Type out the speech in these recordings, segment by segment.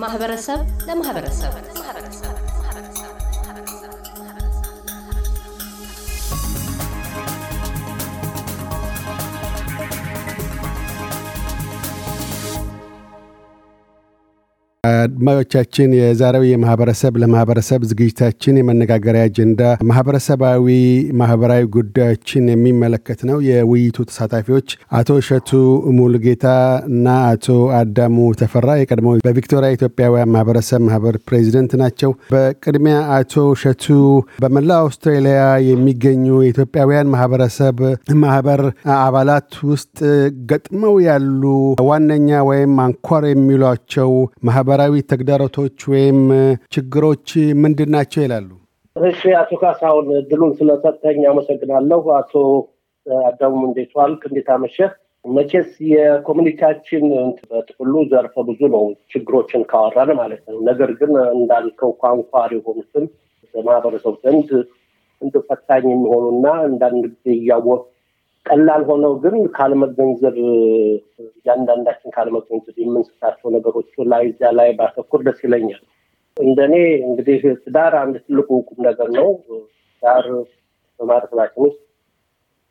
ከማህበረሰብ ለማህበረሰብ አድማጮቻችን የዛሬው የማህበረሰብ ለማህበረሰብ ዝግጅታችን የመነጋገሪያ አጀንዳ ማህበረሰባዊ ማህበራዊ ጉዳዮችን የሚመለከት ነው። የውይይቱ ተሳታፊዎች አቶ እሸቱ ሙሉጌታ እና አቶ አዳሙ ተፈራ የቀድሞ በቪክቶሪያ ኢትዮጵያውያን ማህበረሰብ ማህበር ፕሬዚደንት ናቸው። በቅድሚያ አቶ እሸቱ በመላ አውስትራሊያ የሚገኙ የኢትዮጵያውያን ማህበረሰብ ማህበር አባላት ውስጥ ገጥመው ያሉ ዋነኛ ወይም አንኳር የሚሏቸው ማህበራዊ ተግዳሮቶች ወይም ችግሮች ምንድን ናቸው ይላሉ? እሺ፣ አቶ ካሳሁን እድሉን ስለሰጠኝ አመሰግናለሁ። አቶ አዳሙ እንዴት ዋልክ? እንዴት አመሸህ? መቼስ የኮሚኒቲያችን በጥቅሉ ዘርፈ ብዙ ነው፣ ችግሮችን ካወራን ማለት ነው። ነገር ግን እንዳልከው ኳንኳር የሆኑትን በማህበረሰቡ ዘንድ እንደ ፈታኝ የሚሆኑና አንዳንድ ጊዜ እያወቅ ቀላል ሆነው ግን ካለመገንዘብ እያንዳንዳችን ካለመገንዘብ የምንስታቸው ነገሮች ላይ እዚያ ላይ ባተኩር ደስ ይለኛል። እንደኔ እንግዲህ ትዳር አንድ ትልቁ ቁም ነገር ነው። ትዳር በማህበረሰባችን ውስጥ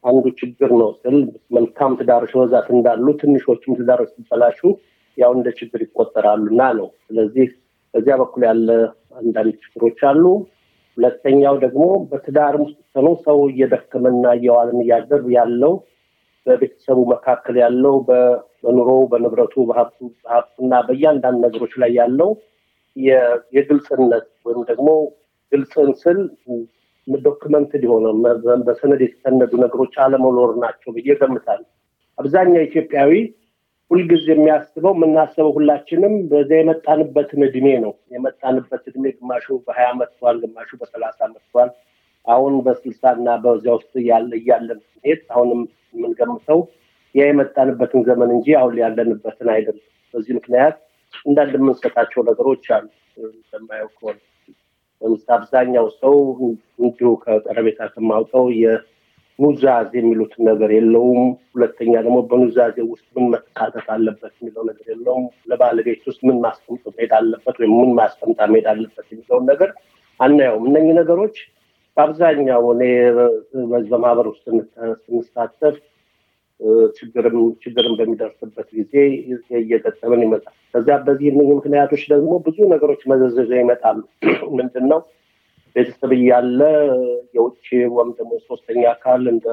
አንዱ ችግር ነው ስል መልካም ትዳሮች በብዛት እንዳሉ ትንሾችም ትዳሮች ሲበላሹ ያው እንደ ችግር ይቆጠራሉ ነው። ስለዚህ በዚያ በኩል ያለ አንዳንድ ችግሮች አሉ። ሁለተኛው ደግሞ በትዳርም ውስጥ ሆኖ ሰው እየደከመና እየዋልን እያደር ያለው በቤተሰቡ መካከል ያለው በኑሮ በንብረቱ በሀብቱና በእያንዳንድ ነገሮች ላይ ያለው የግልጽነት ወይም ደግሞ ግልጽን ስል documented የሆነ በሰነድ የተሰነዱ ነገሮች አለመኖር ናቸው ብዬ ገምታለሁ። አብዛኛው ኢትዮጵያዊ ሁልጊዜ የሚያስበው የምናስበው ሁላችንም በዚያ የመጣንበትን እድሜ ነው። የመጣንበት እድሜ ግማሹ በሀያ መጥቷል፣ ግማሹ በሰላሳ መጥቷል። አሁን በስልሳ እና በዚያ ውስጥ ያለ እያለን ስንሄድ አሁንም የምንገምተው ያ የመጣንበትን ዘመን እንጂ አሁን ያለንበትን አይደለም። በዚህ ምክንያት እንዳንድ የምንሰጣቸው ነገሮች አሉ። እንደማየው ከሆነ አብዛኛው ሰው እንዲሁ ከቀረቤታ ከማውቀው ኑዛዜ የሚሉትን ነገር የለውም። ሁለተኛ ደግሞ በኑዛዜ ውስጥ ምን መካተት አለበት የሚለው ነገር የለውም። ለባለቤት ውስጥ ምን ማስቀምጥ መሄድ አለበት ወይም ምን ማስቀምጣ መሄድ አለበት የሚለውን ነገር አናየውም። እነኚህ ነገሮች በአብዛኛው እኔ በማህበር ውስጥ ስንሳተፍ ችግርም በሚደርስበት ጊዜ እየገጠመን ይመጣል። ከዚያ በዚህ ምክንያቶች ደግሞ ብዙ ነገሮች መዘዘዣ ይመጣሉ። ምንድን ነው ቤተሰብ እያለ የውጭ ወይም ደግሞ ሶስተኛ አካል እንደ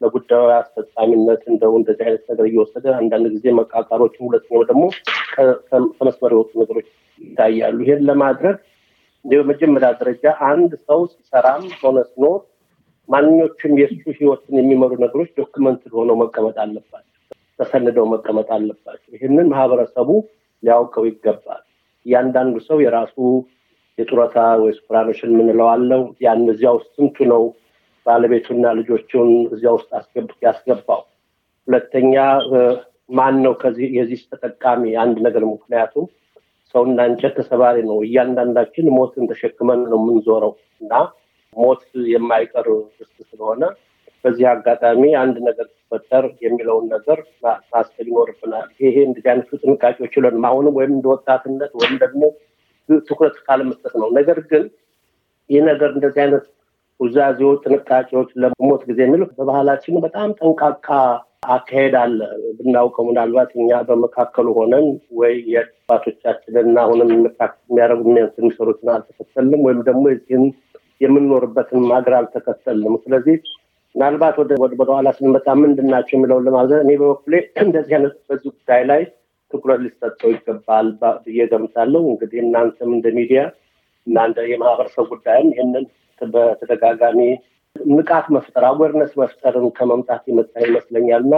ለጉዳዩ አስፈጻሚነት እንደው እንደዚህ አይነት ነገር እየወሰደ አንዳንድ ጊዜ መቃቃሮችን፣ ሁለተኛው ደግሞ ከመስመር የወጡ ነገሮች ይታያሉ። ይሄን ለማድረግ እንደ በመጀመሪያ ደረጃ አንድ ሰው ሲሰራም ሆነ ሲኖር ማንኞቹም የእሱ ህይወትን የሚመሩ ነገሮች document ሆነው መቀመጥ አለባቸው፣ ተሰንደው መቀመጥ አለባቸው። ይህንን ማህበረሰቡ ሊያውቀው ይገባል። እያንዳንዱ ሰው የራሱ የጡረታ ወይ superannuation የምንለው አለው። ያን እዚያ ውስጥ ስንቱ ነው ባለቤቱና ልጆቹን እዚያ ውስጥ ያስገባው? ሁለተኛ ማን ነው የዚህ ተጠቃሚ? አንድ ነገር ምክንያቱም ሰውና እንጨት ተሰባሪ ነው። እያንዳንዳችን ሞትን ተሸክመን ነው የምንዞረው እና ሞት የማይቀር ርስት ስለሆነ በዚህ አጋጣሚ አንድ ነገር ሲፈጠር የሚለውን ነገር ማሰብ ይኖርብናል። ይሄ እንደዚህ አይነቱ ጥንቃቄዎች ይለን አሁንም ወይም እንደ ወጣትነት ወይም ደግሞ ትኩረት ካለመስጠት ነው። ነገር ግን ይህ ነገር እንደዚህ አይነት ውዛዜዎች፣ ጥንቃቄዎች ለሞት ጊዜ የሚል በባህላችን በጣም ጠንቃቃ አካሄድ አለ። ብናውቀው ምናልባት እኛ በመካከሉ ሆነን ወይ የአባቶቻችንና አሁንም የሚያደርጉ የሚሰሩትን አልተከተልንም ወይም ደግሞ የዚህን የምንኖርበትን ሀገር አልተከተልንም። ስለዚህ ምናልባት ወደ ወደኋላ ስንመጣ ምንድን ናቸው የሚለውን ለማዘን እኔ በበኩሌ እንደዚህ አይነት በዚህ ጉዳይ ላይ ትኩረት ሊሰጠው ይገባል ብዬ ገምታለሁ። እንግዲህ እናንተም እንደ ሚዲያ እና የማህበረሰብ ጉዳይም ይህንን በተደጋጋሚ ንቃት መፍጠር አዌርነስ መፍጠርን ከመምጣት የመጣ ይመስለኛል እና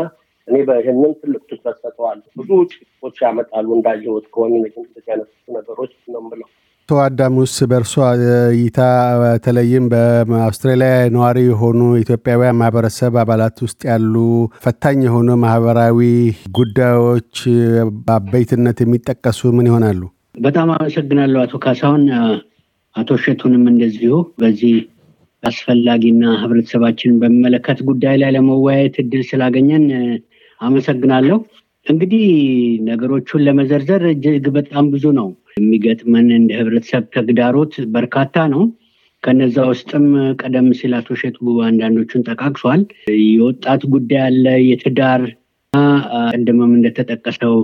እኔ በይህንን ትልቅ ትኩረት ሰጠዋለሁ። ብዙ ጭቆች ያመጣሉ እንዳየሁት ከሆነ እንደዚህ አይነት ነገሮች ነው የምለው። አቶ አዳሙስ በእርሶ እይታ በተለይም በአውስትራሊያ ነዋሪ የሆኑ ኢትዮጵያውያን ማህበረሰብ አባላት ውስጥ ያሉ ፈታኝ የሆኑ ማህበራዊ ጉዳዮች በአበይትነት የሚጠቀሱ ምን ይሆናሉ? በጣም አመሰግናለሁ አቶ ካሳሁን። አቶ እሸቱንም እንደዚሁ በዚህ አስፈላጊና ህብረተሰባችንን በሚመለከት ጉዳይ ላይ ለመወያየት እድል ስላገኘን አመሰግናለሁ። እንግዲህ ነገሮቹን ለመዘርዘር እጅግ በጣም ብዙ ነው። የሚገጥመን እንደ ህብረተሰብ ተግዳሮት በርካታ ነው። ከነዛ ውስጥም ቀደም ሲል አቶ ሸቱ አንዳንዶቹን ጠቃቅሷል። የወጣት ጉዳይ አለ፣ የትዳር ቅድምም እንደተጠቀሰው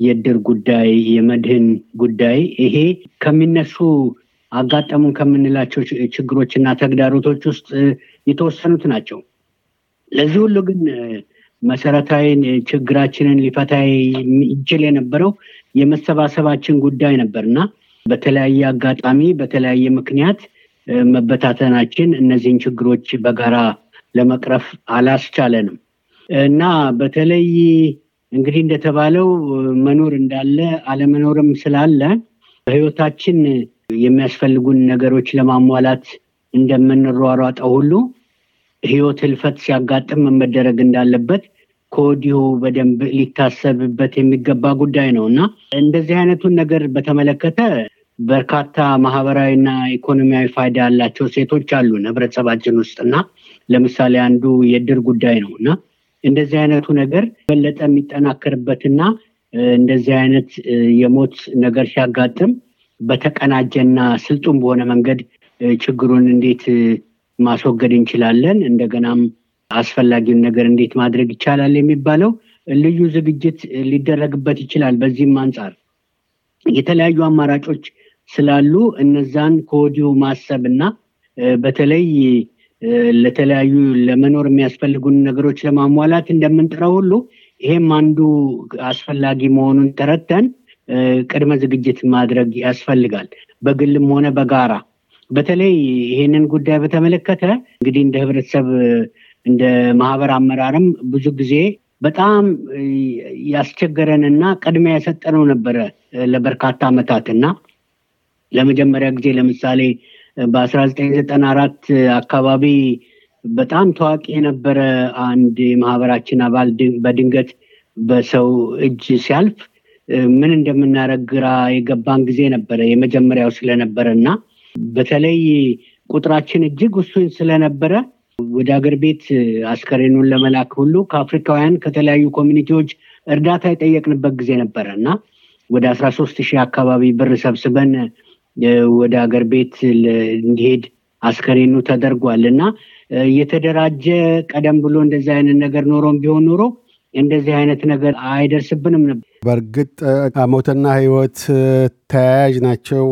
የእድር ጉዳይ፣ የመድህን ጉዳይ ይሄ ከሚነሱ አጋጠሙን ከምንላቸው ችግሮች እና ተግዳሮቶች ውስጥ የተወሰኑት ናቸው። ለዚህ ሁሉ ግን መሰረታዊ ችግራችንን ሊፈታ ይችል የነበረው የመሰባሰባችን ጉዳይ ነበር እና በተለያየ አጋጣሚ በተለያየ ምክንያት መበታተናችን እነዚህን ችግሮች በጋራ ለመቅረፍ አላስቻለንም። እና በተለይ እንግዲህ እንደተባለው መኖር እንዳለ አለመኖርም ስላለ በህይወታችን የሚያስፈልጉን ነገሮች ለማሟላት እንደምንሯሯጠው ሁሉ ህይወት ህልፈት ሲያጋጥም መደረግ እንዳለበት ከወዲሁ በደንብ ሊታሰብበት የሚገባ ጉዳይ ነው። እና እንደዚህ አይነቱን ነገር በተመለከተ በርካታ ማህበራዊና ኢኮኖሚያዊ ፋይዳ ያላቸው ሴቶች አሉን ህብረተሰባችን ውስጥ። እና ለምሳሌ አንዱ የእድር ጉዳይ ነው። እና እንደዚህ አይነቱ ነገር በለጠ የሚጠናከርበትና እንደዚህ አይነት የሞት ነገር ሲያጋጥም በተቀናጀና ስልጡን በሆነ መንገድ ችግሩን እንዴት ማስወገድ እንችላለን፣ እንደገናም አስፈላጊውን ነገር እንዴት ማድረግ ይቻላል የሚባለው ልዩ ዝግጅት ሊደረግበት ይችላል። በዚህም አንጻር የተለያዩ አማራጮች ስላሉ እነዛን ከወዲሁ ማሰብ እና በተለይ ለተለያዩ ለመኖር የሚያስፈልጉን ነገሮች ለማሟላት እንደምንጥረው ሁሉ ይሄም አንዱ አስፈላጊ መሆኑን ተረተን ቅድመ ዝግጅት ማድረግ ያስፈልጋል። በግልም ሆነ በጋራ በተለይ ይሄንን ጉዳይ በተመለከተ እንግዲህ እንደ ህብረተሰብ እንደ ማህበር አመራርም ብዙ ጊዜ በጣም ያስቸገረንና ቅድሚያ የሰጠነው ነበረ ለበርካታ ዓመታት እና ለመጀመሪያ ጊዜ ለምሳሌ በ1994 አካባቢ በጣም ታዋቂ የነበረ አንድ የማህበራችን አባል በድንገት በሰው እጅ ሲያልፍ ምን እንደምናደርግ ግራ የገባን ጊዜ ነበረ የመጀመሪያው ስለነበረ እና በተለይ ቁጥራችን እጅግ ውሱን ስለነበረ ወደ ሀገር ቤት አስከሬኑን ለመላክ ሁሉ ከአፍሪካውያን ከተለያዩ ኮሚኒቲዎች እርዳታ የጠየቅንበት ጊዜ ነበረ እና ወደ አስራ ሶስት ሺህ አካባቢ ብር ሰብስበን ወደ ሀገር ቤት እንዲሄድ አስከሬኑ ተደርጓል እና የተደራጀ ቀደም ብሎ እንደዚህ አይነት ነገር ኖሮም ቢሆን ኖሮ እንደዚህ አይነት ነገር አይደርስብንም ነበር። በእርግጥ ሞትና ህይወት ተያያዥ ናቸው።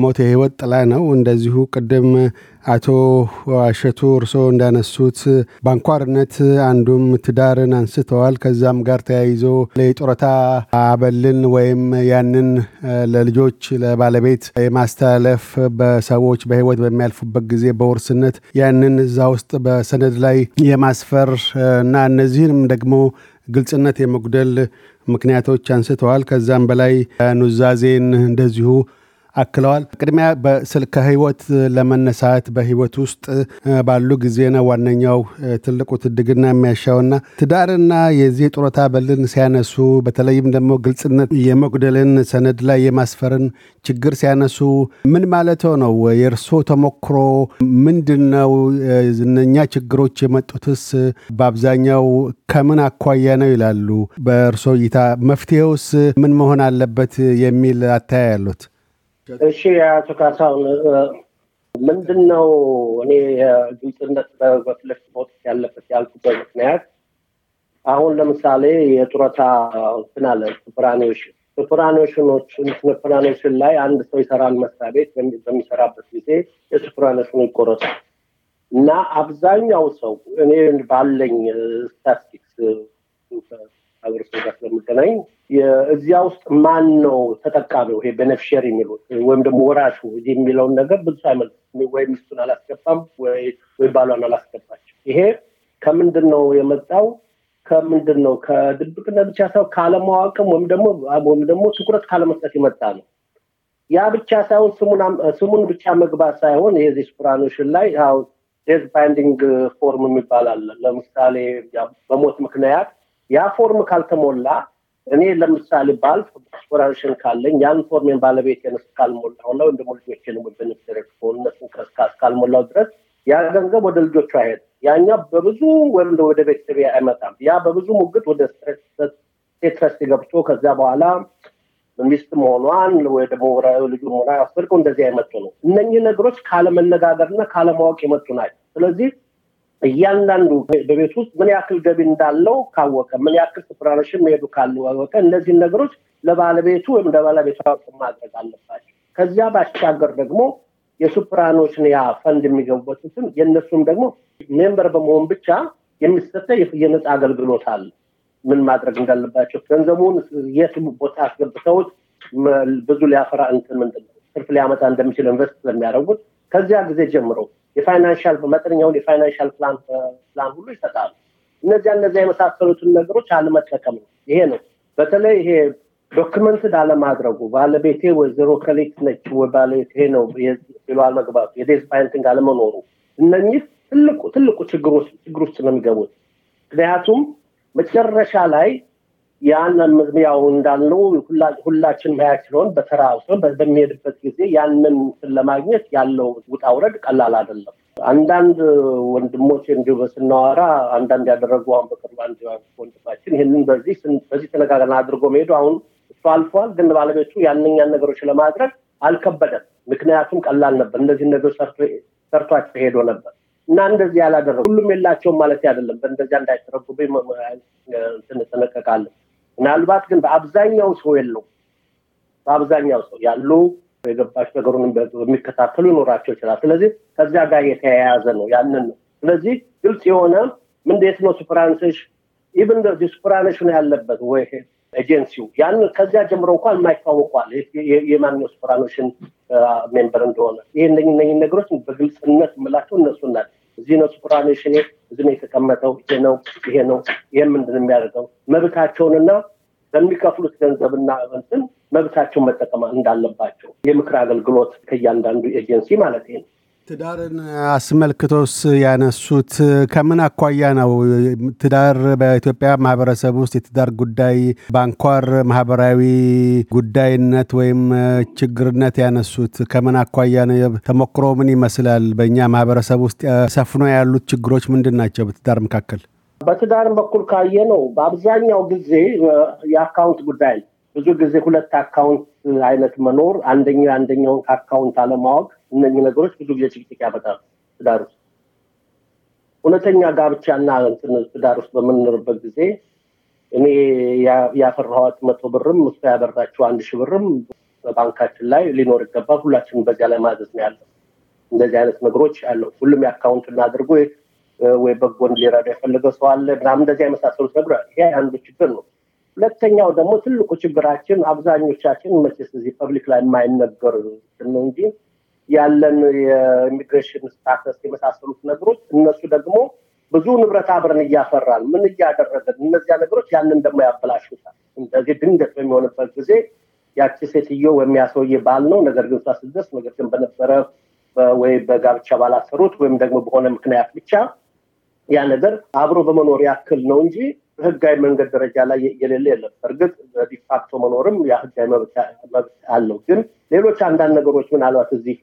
ሞት የህይወት ጥላ ነው። እንደዚሁ ቅድም አቶ አሸቱ እርሶ እንዳነሱት በአንኳርነት አንዱም ትዳርን አንስተዋል። ከዛም ጋር ተያይዞ የጡረታ አበልን ወይም ያንን ለልጆች ለባለቤት የማስተላለፍ በሰዎች በህይወት በሚያልፉበት ጊዜ በውርስነት ያንን እዛ ውስጥ በሰነድ ላይ የማስፈር እና እነዚህንም ደግሞ ግልጽነት የመጉደል ምክንያቶች አንስተዋል። ከዛም በላይ ኑዛዜን እንደዚሁ አክለዋል። ቅድሚያ ከህይወት ለመነሳት በህይወት ውስጥ ባሉ ጊዜ ነው ዋነኛው ትልቁ ትድግና የሚያሻውና ትዳርና የዚህ ጡረታ በልን ሲያነሱ በተለይም ደግሞ ግልጽነት የመጉደልን ሰነድ ላይ የማስፈርን ችግር ሲያነሱ ምን ማለት ነው? የእርሶ ተሞክሮ ምንድን ነው? እነኛ ችግሮች የመጡትስ በአብዛኛው ከምን አኳያ ነው ይላሉ? በእርሶ እይታ መፍትሄውስ ምን መሆን አለበት የሚል አተያይ ያሉት? እሺ አቶ ካሳሁን ምንድን ነው እኔ ግልጽነት ለፊት መውጣት ያለበት ያልኩበት ምክንያት? አሁን ለምሳሌ የጡረታ superannuation superannuation ኖችን superannuation ላይ አንድ ሰው ይሰራል መስሪያ ቤት በሚሰራበት ጊዜ የ superannuation ኑ ይቆረጣል። እና አብዛኛው ሰው እኔ ባለኝ ስታቲስቲክስ ማህበረሰብ ጋር ስለምገናኝ እዚያ ውስጥ ማን ነው ተጠቃሚው ይሄ beneficiary የሚሉት ወይም ደግሞ ወራሹ የሚለውን ነገር ብዙ አይመልስም። ወይ ሚስቱን አላስገባም ወይ ባሏን አላስገባቸው። ይሄ ከምንድን ነው የመጣው? ከምንድን ነው ከድብቅነት ብቻ ሳይሆን ካለማወቅም ወይም ደግሞ ወይም ደግሞ ትኩረት ካለመስጠት የመጣ ነው። ያ ብቻ ሳይሆን ስሙን ብቻ መግባት ሳይሆን የዚህ superannuation ላይ death binding form የሚባል አለ። ለምሳሌ በሞት ምክንያት ያ form ካልተሞላ እኔ ለምሳሌ ባልፍ superannuation ካለኝ ያን form ኤን ባለቤቴን እስካልሞላው እና ወይም ደግሞ ልጆችን ከሆኑ እነሱን እስካልሞላው ድረስ ያ ገንዘብ ወደ ልጆቹ አይሄድም። ያኛ በብዙ ወይም ወደ ቤተሰብ አይመጣም። ያ በብዙ ሙግት ወደ state trust ገብቶ ከዚያ በኋላ ሚስት መሆኗን ወይ ደግሞ ልጁ መሆኗ ያስፈልገው እንደዚህ የመጡ ነው። እነኚህ ነገሮች ካለመነጋገርና ካለማወቅ የመጡ ናቸው። ስለዚህ እያንዳንዱ በቤት ውስጥ ምን ያክል ገቢ እንዳለው ካወቀ፣ ምን ያክል superannuation መሄዱ ካወቀ እነዚህን ነገሮች ለባለቤቱ ወይም ለባለቤቷ ማድረግ አለባቸው። ከዚያ ባሻገር ደግሞ የ super ኖችን ያ ፈንድ የሚገቡበትን የእነሱም ደግሞ member በመሆን ብቻ የሚሰጠ የነፃ አገልግሎት አለ። ምን ማድረግ እንዳለባቸው ገንዘቡን የት ቦታ አስገብተውት ብዙ ሊያፈራ እንትን ምንድን ነው ትርፍ ሊያመጣ እንደሚችል invest ስለሚያደርጉት ከዚያ ጊዜ ጀምሮ የ financial መጠነኛውን የ financial plan ሁሉ ይሰጣሉ። እነዚያ እነዚያ የመሳሰሉትን ነገሮች አለመጠቀም ነው። ይሄ ነው በተለይ ይሄ documented አለማድረጉ ባለቤቴ ወይዘሮ ከሌት ነች ባለቤቴ ነው ብሎ አለመግባቱ የ death አለመኖሩ እነኚህ ትልቁ ትልቁ ችግር ውስጥ ነው የሚገቡት። ምክንያቱም መጨረሻ ላይ ያን ያው እንዳልነው ሁላችን ማያት ሲሆን በተራ በሚሄድበት ጊዜ ያንን ለማግኘት ያለው ውጣ ውረድ ቀላል አይደለም። አንዳንድ ወንድሞች እንዲሁ ስናወራ አንዳንድ ያደረጉ አሁን በቅርቡ አንድ ወንድማችን ይህንን በዚህ በዚህ ተነጋገርን አድርጎ መሄዱ አሁን እሱ አልፏል፣ ግን ባለቤቱ ያንኛን ነገሮች ለማድረግ አልከበደም። ምክንያቱም ቀላል ነበር። እነዚህ ነገሮች ሰርቷቸው ሄዶ ነበር እና እንደዚህ ያላደረጉ ሁሉም የላቸውም ማለት አይደለም። በእንደዚያ እንዳይተረጉብኝ እንጠነቀቃለን። ምናልባት ግን በአብዛኛው ሰው የለው በአብዛኛው ሰው ያሉ የገባች ነገሩን የሚከታተሉ ይኖራቸው ይችላል። ስለዚህ ከዚያ ጋር የተያያዘ ነው። ያንን ነው። ስለዚህ ግልጽ የሆነ እንዴት ነው ሱፕራንስሽ ኢቭን ሱፕራንሽን ያለበት ወይ ኤጀንሲው ያን ከዚያ ጀምሮ እንኳን የማይታወቋል የማንኛው ሱፕራኖሽን ሜምበር እንደሆነ ይህ እነኝህ ነገሮች በግልጽነት የምላቸው እነሱ ናቸው። እዚህ ነው ሱፕራኔሽን እዚህ ነው የተቀመጠው፣ ይሄ ነው ይሄ ነው ይሄ ምንድን የሚያደርገው መብታቸውንና በሚከፍሉት ገንዘብና እንትን መብታቸውን መጠቀም እንዳለባቸው የምክር አገልግሎት ከእያንዳንዱ ኤጀንሲ ማለት ነው። ትዳርን አስመልክቶስ ያነሱት ከምን አኳያ ነው? ትዳር በኢትዮጵያ ማህበረሰብ ውስጥ የትዳር ጉዳይ በአንኳር ማህበራዊ ጉዳይነት ወይም ችግርነት ያነሱት ከምን አኳያ ነው? ተሞክሮ ምን ይመስላል? በእኛ ማህበረሰብ ውስጥ ሰፍኖ ያሉት ችግሮች ምንድን ናቸው? በትዳር መካከል በትዳር በኩል ካየ ነው በአብዛኛው ጊዜ የ account ጉዳይ ብዙ ጊዜ ሁለት account አይነት መኖር፣ አንደኛው የአንደኛውን ከ account አለማወቅ እነኚህ ነገሮች ብዙ ጊዜ ጭቅጭቅ ያመጣሉ ትዳር ውስጥ። እውነተኛ ጋብቻና ትዳር ውስጥ በምንኖርበት ጊዜ እኔ ያፈራኋት መቶ ብርም እሷ ያፈራችው አንድ ሺህ ብርም በባንካችን ላይ ሊኖር ይገባል። ሁላችንም በዚያ ላይ ማዘዝ ነው ያለው። እንደዚህ አይነት ነገሮች አለው። ሁሉም የ account እናድርጎ ወይ በጎን ሊረዳ የፈለገ ሰው አለ ምናምን እንደዚህ የመሳሰሉት ነገሮች ይሄ አንዱ ችግር ነው። ሁለተኛው ደግሞ ትልቁ ችግራችን አብዛኞቻችን መቼስ እዚህ public ላይ የማይነገር ነው እንጂ ያለን የ immigration status የመሳሰሉት ነገሮች እነሱ ደግሞ ብዙ ንብረት አብረን እያፈራን ምን እያደረገን እነዚያ ነገሮች ያንን ደግሞ ያበላሹታል። እንደዚህ ድንገት በሚሆንበት ጊዜ ያቺ ሴትዮ ወይም ያሰውዬ ባል ነው፣ ነገር ግን እሷ ስትደርስ ነገር ግን በነበረ ወይ በጋብቻ ባላሰሩት ወይም ደግሞ በሆነ ምክንያት ብቻ ያ ነገር አብሮ በመኖር ያክል ነው እንጂ ህጋዊ መንገድ ደረጃ ላይ የሌለ የለም። እርግጥ ዲፋክቶ መኖርም ህጋዊ መብት አለው። ግን ሌሎች አንዳንድ ነገሮች ምናልባት እዚህ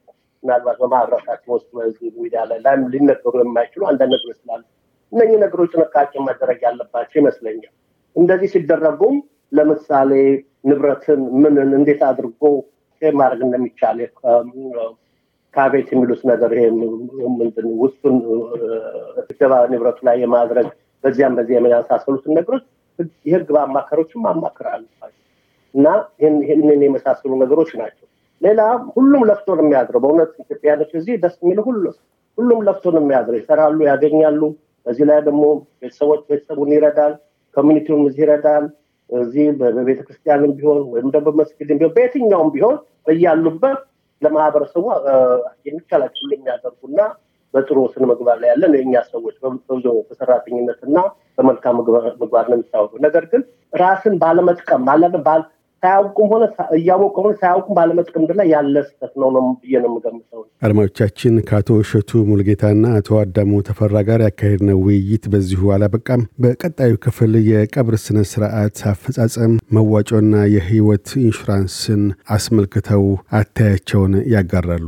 ምናልባት በማህበረሰባችን ውስጥ በዚህ ሚዲያ ላይ ላይም ሊነገሩ የማይችሉ አንዳንድ ነገሮች ስላሉ እነኚህ ነገሮች ጥንቃቄ መደረግ ያለባቸው ይመስለኛል። እንደዚህ ሲደረጉም ለምሳሌ ንብረትን ምንን እንዴት አድርጎ ማድረግ እንደሚቻል ካቤት የሚሉት ነገር ይሄ ምንድን ውስጡን ገባ ንብረቱ ላይ የማድረግ በዚያም በዚህ የመሳሰሉትን ነገሮች የህግ አማካሪዎችም ማማከር አለባቸው እና ይህንን የመሳሰሉ ነገሮች ናቸው። ሌላ ሁሉም ለፍቶ ነው የሚያድረው። በእውነት ኢትዮጵያኖች እዚህ ደስ የሚል ሁሉ ሁሉም ለፍቶ ነው የሚያድረው። ይሰራሉ፣ ያገኛሉ። በዚህ ላይ ደግሞ ቤተሰቦች ቤተሰቡን ይረዳል፣ ኮሚኒቲውን እዚህ ይረዳል። እዚህ በቤተክርስቲያንም ቢሆን ወይም ደግሞ በመስጊድም ቢሆን በየትኛውም ቢሆን በያሉበት ለማህበረሰቡ የሚቻላቸው የሚያደርጉና በጥሩ ስነ ምግባር ላይ ያለን የእኛ ሰዎች በብዙ በሰራተኝነትና በመልካም ምግባር ነው የሚታወቁ። ነገር ግን ራስን ባለመጥቀም ሳያውቁም ሆነ እያወቁ ሆነ ሳያውቁም ባለመጥቀም ላይ ያለ ስህተት ነው ነው ብዬ ነው የምገምተው። አድማጮቻችን ከአቶ እሸቱ ሙልጌታና አቶ አዳሙ ተፈራ ጋር ያካሄድነው ውይይት በዚሁ አላበቃም። በቀጣዩ ክፍል የቀብር ስነ ስርዓት አፈጻጸም፣ መዋጮና የህይወት ኢንሹራንስን አስመልክተው አተያያቸውን ያጋራሉ።